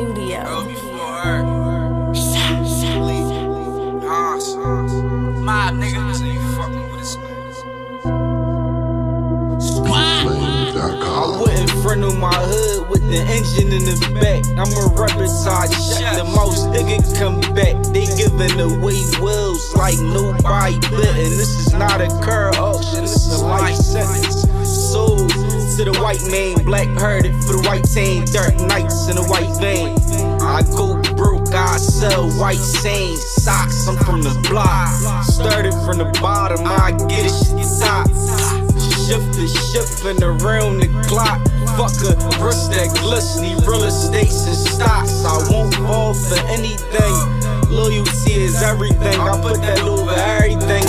Studio. Girl before her. Haas. Mob niggas ain't fucking with us, I wouldn't front on my hood with the engine in the back. I'm a rubber side shut. The most nigga come back. They giving away wheels like nobody bitten. This is not a car to the white man, black herded for the white team. Dark nights in a white vein. I go broke, I sell white sand socks. I'm from the block. Started from the bottom, I get it shit top. Shift the ship and around the clock. Fuck a wrist that glistening, real estates and stocks. I won't fall for anything. Loyalty is everything. I put that over everything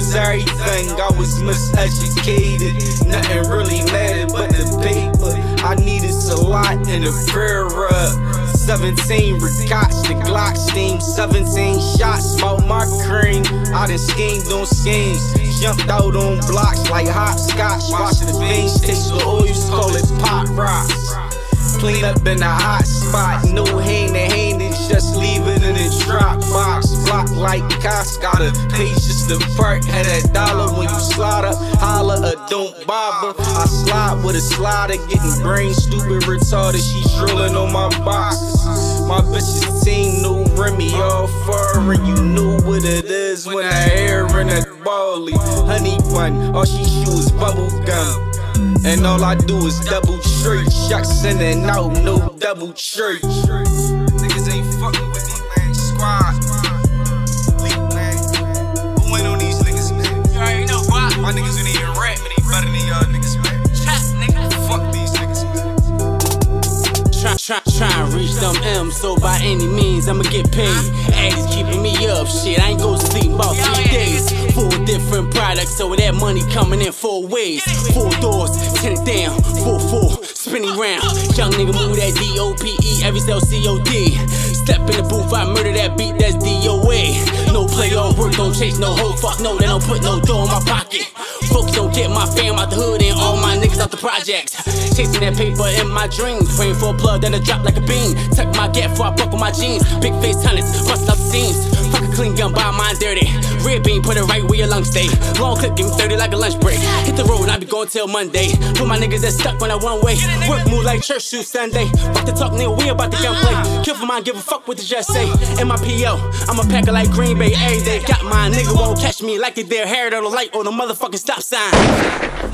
was everything. I was miseducated. Nothing really mattered but the paper. I needed a lot in a prayer rub. 17 ricots, the Glock steam. 17 shots, smoke my cream. I done schemed on schemes. Jumped out on blocks like hopscotch. Watching the veins taste the oil, call it pop rocks. Clean up in a hot spot, no hand to hand, just leave it in a drop box. Block like cops, got a just the part. Had that dollar when you slide up, holla or don't bother. I slide with a slider, getting brain stupid, retarded. She drilling on my boxes. My bitch's team, no Remy, all foreign. You know what it is when I hair in that bally. Honey bun, all she shoot is bubble gum. And all I do is double straight shots in and out, no double church. Try, try, and reach them M's, so by any means I'ma get paid. Addicts keeping me up, shit. I ain't go to sleep about three days. Four different products, so that money coming in four ways. Four doors, ten it down, four four, spinning round. Young nigga move that D O P E, every cell C O D. Step in the booth, I murder that beat, that's DOA. No play all work, don't chase no hoe, fuck no, they don't put no dough in my pocket. Folks don't get my fam out the hood and all my niggas out the projects. Chasing that paper in my dreams, praying for a plug, then a drop like a beam. Tuck my gap before I buckle my jeans. Big face hunters, bust the seams. Fuck a clean gun, buy mine dirty. Red bean, put it right where your lungs stay. Long clip, give me 30 like a lunch break. Hit the road, I be going till Monday. Put my niggas that stuck when I one way. Work move like church shoes Sunday. Fuck the talk, nigga, we about the gunplay. Kill for mine, give a fuck what the just say. In my PO, I'm a packer like Green Bay every day. Got my nigga won't catch me like they dare hair on the light on the motherfucking stop sign.